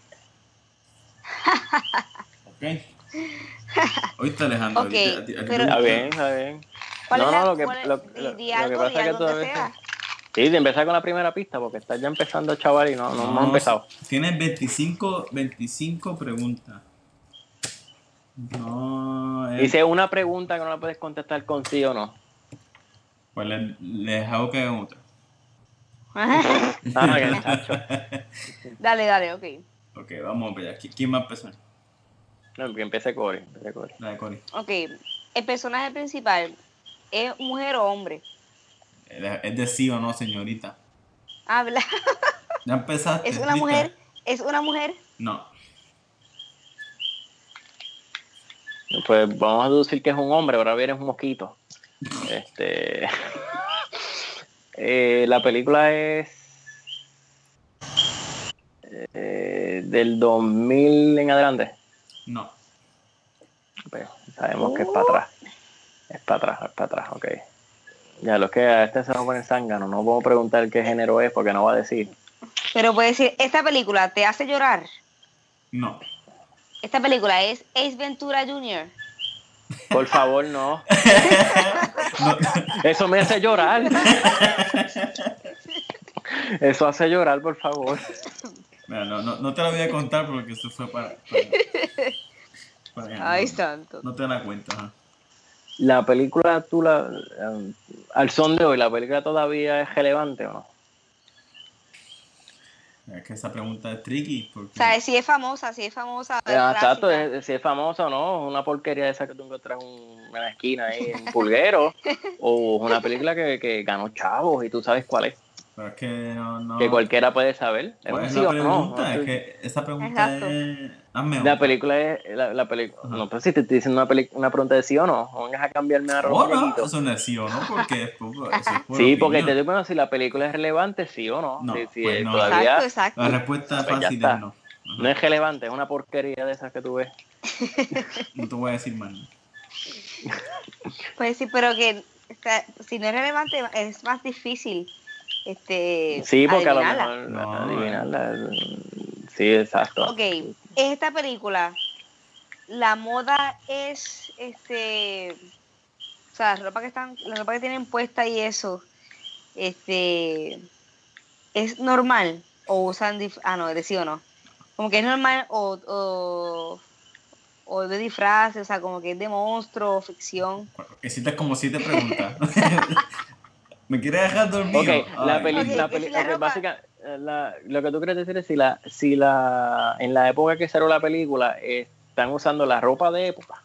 Ok. Oíste Alejandro. a ti te- Ok, a ti- a ti te pero- Está bien, está bien. ¿Cuál No, es la, no, lo que- es- lo- di- lo- di lo que pasa es que todavía. Sí, de empezar con la primera pista porque estás ya empezando chaval y no, no, hemos empezado. Tienes 25, 25 preguntas. No, es- Dice una pregunta que no la puedes contestar con sí o no. pues le- les hago que hagan otra. Ah, dale, dale, ok. Ok, vamos a ver. ¿Qui- ¿Quién va a empezar? No, que empiece Cory. empiece Cory. La de Cory. Ok. El personaje principal es mujer o hombre. Es es de sí o no, señorita. Habla. Ya empezaste. ¿Es una ¿lista? mujer? ¿Es una mujer? No. Pues vamos a deducir que es un hombre, ahora viene un mosquito. Este. eh, la película es. eh, del 2000 en adelante. No. Pues, sabemos que es para atrás. Es para atrás, es para atrás, ok. Ya, lo que a este se va a poner zángano. No puedo preguntar qué género es porque no va a decir. Pero puede decir, esta película te hace llorar. No. Esta película es Ace Ventura Jr. Por favor, no. No. Eso me hace llorar. Eso hace llorar, por favor. Mira, no, no, no te la voy a contar porque eso fue para. para, para. Ay, santo. No te la cuento, ajá. La película, tú la. um, al son de hoy, ¿la película todavía es relevante o no? Es que esa pregunta es tricky. Porque O sea, si es famosa, si es famosa. es Ah, Exacto, es- si es famosa o no, una porquería esa que tú encuentras en una esquina ahí en Pulguero, o una película que, que ganó chavos y tú sabes cuál es, pero es que no. no que cualquiera puede saber. ¿Es ¿Cuál un es sí la o no? pregunta? No, es que esa pregunta Exacto. es. Hazme La película es. La, la película. No, pero si te estoy diciendo una, peli- una pregunta de sí o no, no vengas a cambiarme la ropa. Oh, no, eso no es sí o no, porque es poco- eso es por Sí, porque te digo, bueno, si la película es relevante, sí o no. No, si si pues no. todavía Exacto, exacto. La respuesta Pues fácil está. es no. Ajá. no es relevante, es una porquería de esas que tú ves. No te voy a decir más. Pues sí, pero que si no es relevante es más difícil este Sí, porque a lo mejor No, adivinarla. Sí, exacto. Ok, esta película, la moda es este o sea, la ropa que están, la ropa que tienen puesta y eso, este es normal o usan dif- ah no, de sí o no. Como que es normal o, o, o de disfraz, o sea, como que es de monstruo, ficción. Hiciste como siete preguntas. ¿Me quieres dejar dormido? Ok, la película, Ok, la que si peli- la ok, ropa- básica- eh, la- lo que tú quieres decir es si la, si la, en la época que salió la película eh, están usando la ropa de época,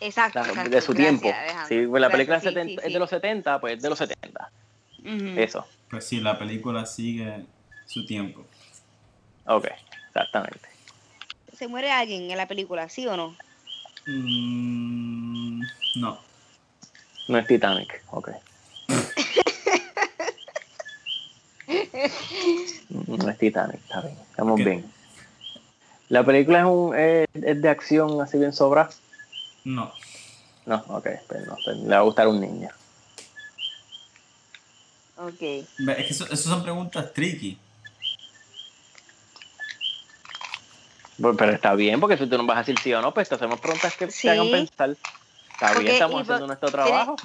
Exacto, la- exacto. de su Gracias, tiempo. Si la Gracias, película es, sí, 70 sí, es de los 70, pues es de los 70. sí. Ujú. Eso, Pues sí, la película sigue su tiempo. ok, exactamente. ¿Se muere alguien en la película, sí o no? Mm, no. No es Titanic, ok. No es Titanic, está bien, estamos bien. La película es, un, es, es de acción así bien sobra. No. No, ok, pues no, pues le va a gustar a un niño. Ok. Es que eso, eso son preguntas tricky. Pero, pero está bien, porque si tú no vas a decir sí o no, pues te hacemos preguntas que Sí. te hagan pensar. Está bien, estamos haciendo por- nuestro trabajo.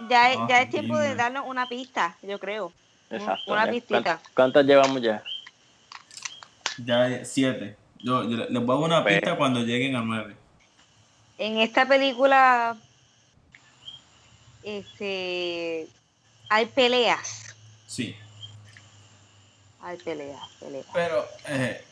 Ya, es- ya Ah, es tiempo de darnos una pista, yo creo. Exacto. una pistita. ¿Cuántas, cuántas llevamos ya? Ya siete. Yo, yo le- les voy a dar una Pues- pista cuando lleguen a nueve. En esta película, este, hay peleas. Sí. Hay peleas, peleas. Pero, eh,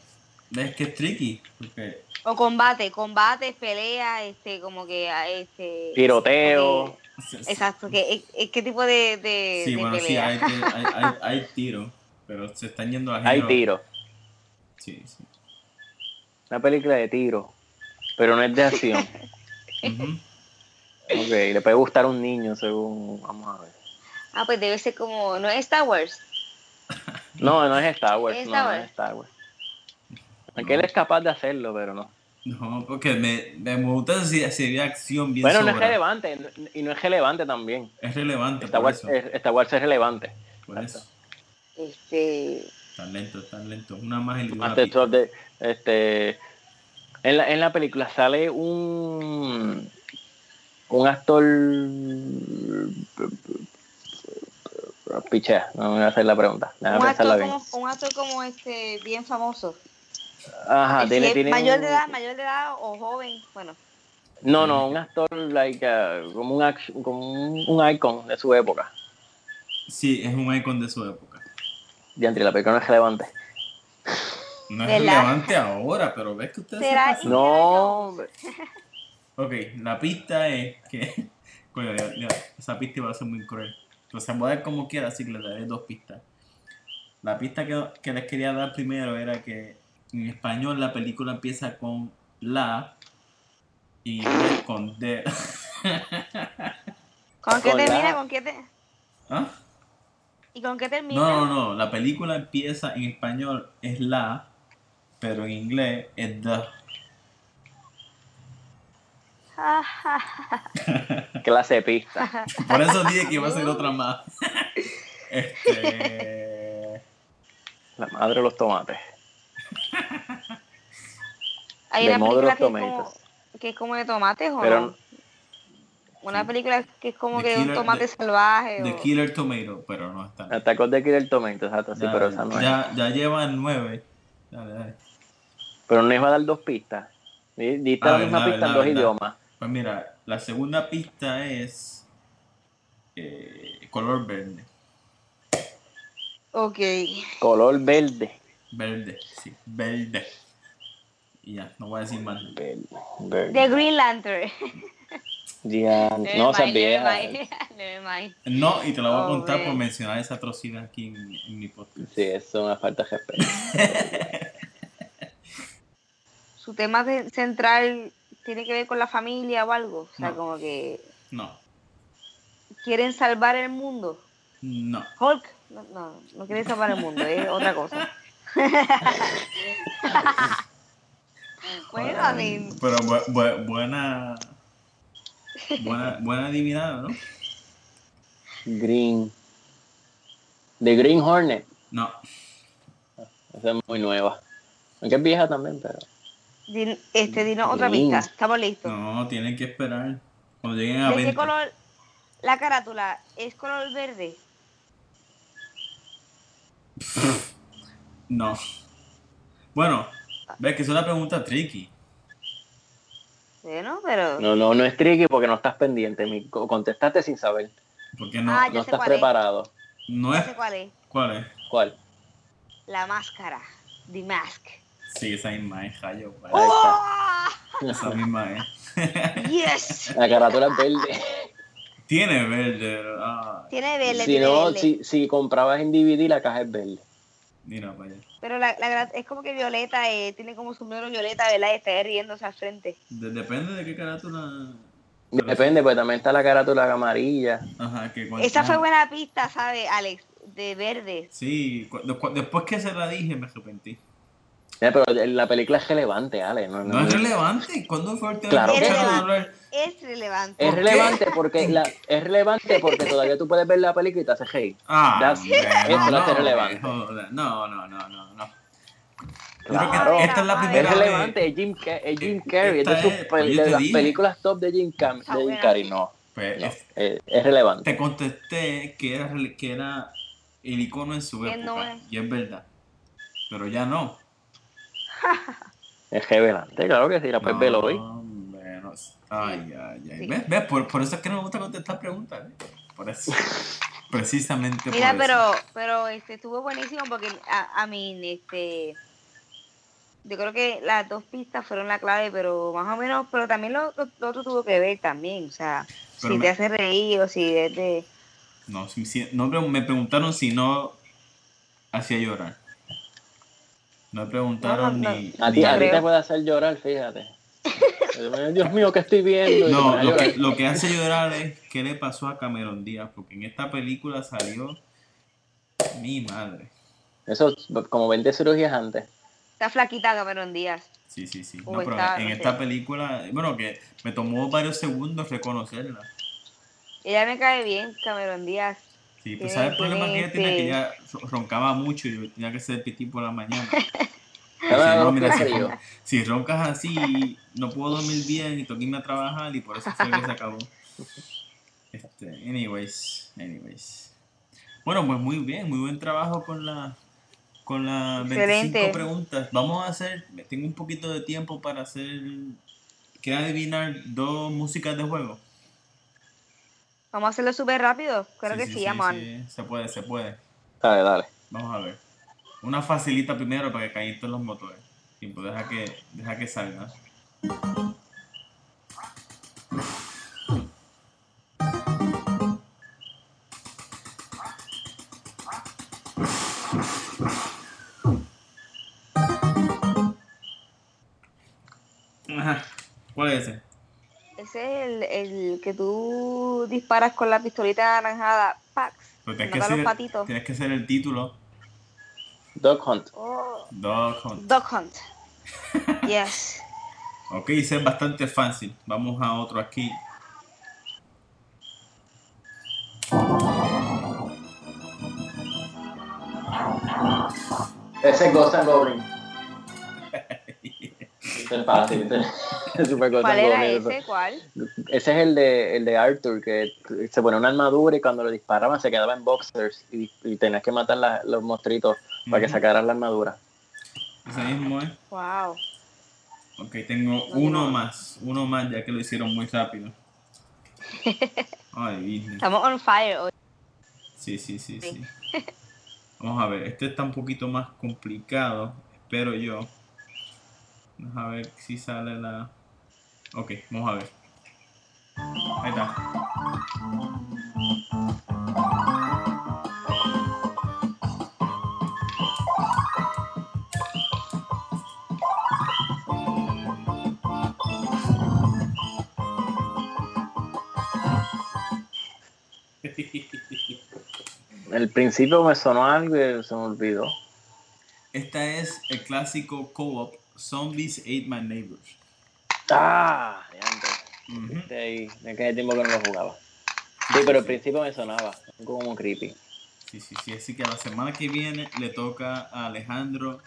ves que es tricky. Porque O combate, combate, pelea, este, como que, ah, este... Tiroteo. porque- exacto, que, es- es- ¿qué tipo de, de, Sí, de bueno, sí, hay, hay, hay, hay tiro, pero se están yendo a Hay género- tiro. Sí, sí. Una película de tiro. Pero no es de acción. Ujú. ok, le puede gustar a un niño según. Vamos a ver. Ah, pues debe ser como, ¿no es Star Wars? No, no es Star Wars. ¿Es no, Star no Wars? es Star Wars. Aunque él es capaz de hacerlo, pero no. No, porque me, me gusta si sería acción bien Bueno, no es relevante. Y no es relevante también. Es relevante, por Wars, eso. es, Star Wars es relevante. por eso. Este, Tan lento, tan lento. Una más y una este, en, la, en la película sale un un actor pichea, no me voy a hacer la pregunta. Un, actor como, un actor como este, bien famoso. Ajá, Si tiene, es tiene mayor un- de edad, mayor de edad o joven, bueno, No, no, un actor like, uh, como, un, action- como un, un icon de su época. Sí, es un icon de su época. Y entre la película no es relevante. No es ¿Verdad? relevante ahora, pero ves que ustedes se ¿Será pasan. No, Ok, la pista es que. Coño, ya- ya, esa pista iba a ser muy cruel. Entonces voy a dar como quiera, así que les daré dos pistas. La pista que, que les quería dar primero era que en español la película empieza con la y en inglés con D. ¿con qué termina? ¿Con qué te- ¿Ah? ¿Y con qué termina? No, no, no. La película empieza en español es la, pero en inglés es the. clase de pista. Por eso dije que iba a ser otra más. Este. La madre de los tomates. Hay una película que es, como, Tomatoes. que es como de tomates, ¿o Pero- no? Una película que es como The que un Killer- tomate The- salvaje. The o- Killer Tomato, pero no está. Atacó de Killer Tomato, exacto, sí, Ya, pero esa no es. ya, ya llevan nueve. Dale, dale. Pero no iba a dar dos pistas. Di- Diste Ah, la misma pista en dos idiomas. Pues mira, la segunda pista es eh, color verde. Ok. Color verde. Verde, sí, verde. Y ya, no voy a decir más. Verde. The Green Lantern. Ya, Never no, vieja. mind. No, y te lo voy a Oh, contar por mencionar esa atrocidad aquí en, en mi podcast. Sí, eso es una falta de respeto. Su tema de- central tiene que ver con la familia o algo. O sea, No. como que No, quieren salvar el mundo. no. Hulk, no, no, no quiere salvar el mundo, es otra cosa. bueno, a mí, Pero bu- bu- buena, buena, buena adivinada, ¿no? Green. The Green Hornet. No, Esa es muy nueva. Aunque es vieja también, pero. din- este, dinos otra Green. pista. Estamos listos. no, tienen que esperar. Cuando lleguen a ¿De 20. qué color? La carátula es color verde. No. Bueno, ves que es una pregunta tricky. Bueno, pero. No, no, no es tricky porque no estás pendiente. Mi- Contestaste sin saber. Porque no, Ah, No estás cuál es. preparado. no es. cuál es. ¿Cuál es? ¿Cuál? La máscara. The Mask. Sí, esa misma es, Jayo. Ahí ¡Oh! Esa misma es. ¡Yes! La carátula es verde. Tiene verde. Ah, Tiene verde, si tiene no, verde. si, si comprabas en DVD, la caja es verde. Mira para allá. Pero la, la gra- es como que Violeta eh, tiene como su sombrero Violeta, ¿verdad? Y está ahí riéndose al frente. De- depende de qué carátula. Depende, pues también está la carátula amarilla. Ajá, que cuando- Esa fue buena pista, ¿sabes, Alex? De verde. Sí, cu- después que se la dije me arrepentí. Eh, pero la película es relevante, Ale. No, no- No es relevante. ¿Cuándo fue el tema Claro? Es relevante. Es ¿Por qué? relevante porque la, es relevante porque todavía tú puedes ver la película y te hace hate. Ah, eso lo hace no, relevante. No, no, no, no, no. Claro. esta es la Es Es primera vez. relevante, es Jim, es Jim Carrey, es de, Esta es- pe- yo de las dije. películas top de Jim, Cam, Está de Jim buena. Carrey, no, Pues, no, es- es, es relevante. te contesté que era, rele- que era el icono en su época. no es. Y es verdad. Pero ya no. Es relevante, claro que sí, la puedes no, ver hoy. no sé. Ay, ay, ay. Sí. ¿Ves? ¿Ves? Por, por eso es que no me gusta contestar preguntas. ¿eh? Por eso. Precisamente Mira, por eso. pero, pero este, estuvo buenísimo porque a, a mí, este, yo creo que las dos pistas fueron la clave, pero más o menos, pero también lo, lo- lo otro tuvo que ver también, o sea, Pero si me- te hace reír o si es de... No, si- si- no me preguntaron si no hacía llorar. No me preguntaron No, no, ni... A ni- ti, a ti te puede hacer llorar, fíjate. Dios mío, ¿qué estoy viendo? No, lo que, llorar. lo que hace llorar es qué le pasó a Cameron Díaz, porque en esta película salió mi madre. Eso, como 20 cirugías antes. Está flaquita Cameron Díaz. Sí, sí, sí. No, pero está, en no esta sé. película, bueno, que me tomó varios segundos reconocerla. Ella me cae bien, Cameron Díaz. Sí, pues ¿sabes el problema que ella tiene tenía? Que ella roncaba mucho y yo tenía que hacer pipí por la mañana. No, mira, si, roncas así, no puedo dormir bien y tengo que irme a trabajar y por eso fue que se acabó. Este, anyways, anyways. Bueno, pues muy bien, muy buen trabajo con la con las 25 Excelente. preguntas. Vamos a hacer, tengo un poquito de tiempo para hacer, ¿quieres adivinar dos músicas de juego? Vamos a hacerlo súper rápido. Creo que sí, amor. sí, se puede, se puede. Dale, dale. Vamos a ver. Una facilita primero para que calienten los motores. Tiempo, deja que, deja que salga. Ajá. ¿Cuál es ese? Ese es el, el que tú disparas con la pistolita anaranjada. Pax. Tienes, que hacer, patitos. tienes que hacer el título. Dog Hunt. Oh, Dog Hunt. Dog Hunt. Yes. Ok, ese es bastante fácil. Vamos a otro aquí. Ese es Ghost and Goblin. Es fácil. ¿Cuál and era Goblin, eso. ese? ¿Cuál? Ese es el de, el de Arthur, que se pone una armadura y cuando lo disparaban se quedaba en boxers y, y tenías que matar la- los monstruitos para que sacaran la armadura. Ese mismo es. Wow. Ok, tengo No, uno no. más. Uno más ya que lo hicieron muy rápido. Ay. Estamos on fire hoy. Sí, sí, sí, sí. Sí. Vamos a ver, este está un poquito más complicado, espero yo. Vamos a ver si sale la... Ok, vamos a ver. Ahí está. El principio me sonó algo y se me olvidó. Esta es el clásico co-op Zombies Ate My Neighbors. ¡Ah! diantre. Ujú. Este ahí, de aquel tiempo que no lo jugaba. Sí, pero al principio me sonaba, como creepy. Sí, sí, sí. Así que la semana que viene le toca a Alejandro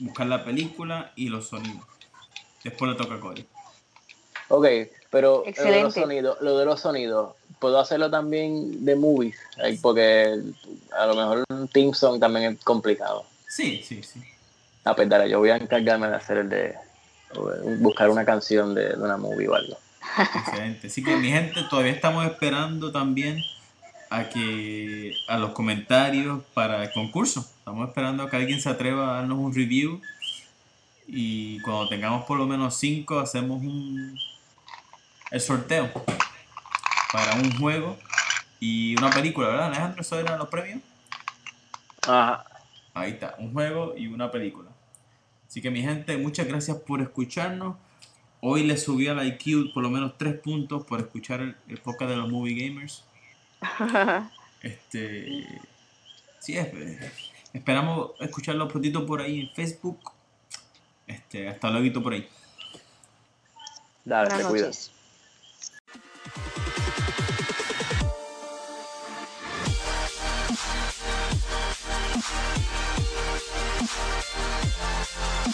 buscar la película y los sonidos. Después le toca a Cory. Ok, pero lo de, los sonidos, lo de los sonidos, puedo hacerlo también de movies, porque a lo mejor un team song también es complicado. Sí, sí, sí. Ah, pues dale, yo voy a encargarme de hacer el de buscar una canción de, de una movie o algo. Excelente. Así que mi gente, todavía estamos esperando también a que a los comentarios para el concurso. Estamos esperando a que alguien se atreva a darnos un review y cuando tengamos por lo menos cinco hacemos un el sorteo para un juego y una película, ¿verdad, Alejandro? ¿Eso eran los premios? Ajá. Ahí está, un juego y una película. Así que mi gente, muchas gracias por escucharnos. Hoy le subí al IQ por lo menos tres puntos por escuchar el, el podcast de los Movie Gamers. Este, sí, es- esperamos escucharlo prontito por ahí en Facebook. Este, hasta luego por ahí. Dale, Buenas te cuidas. ♪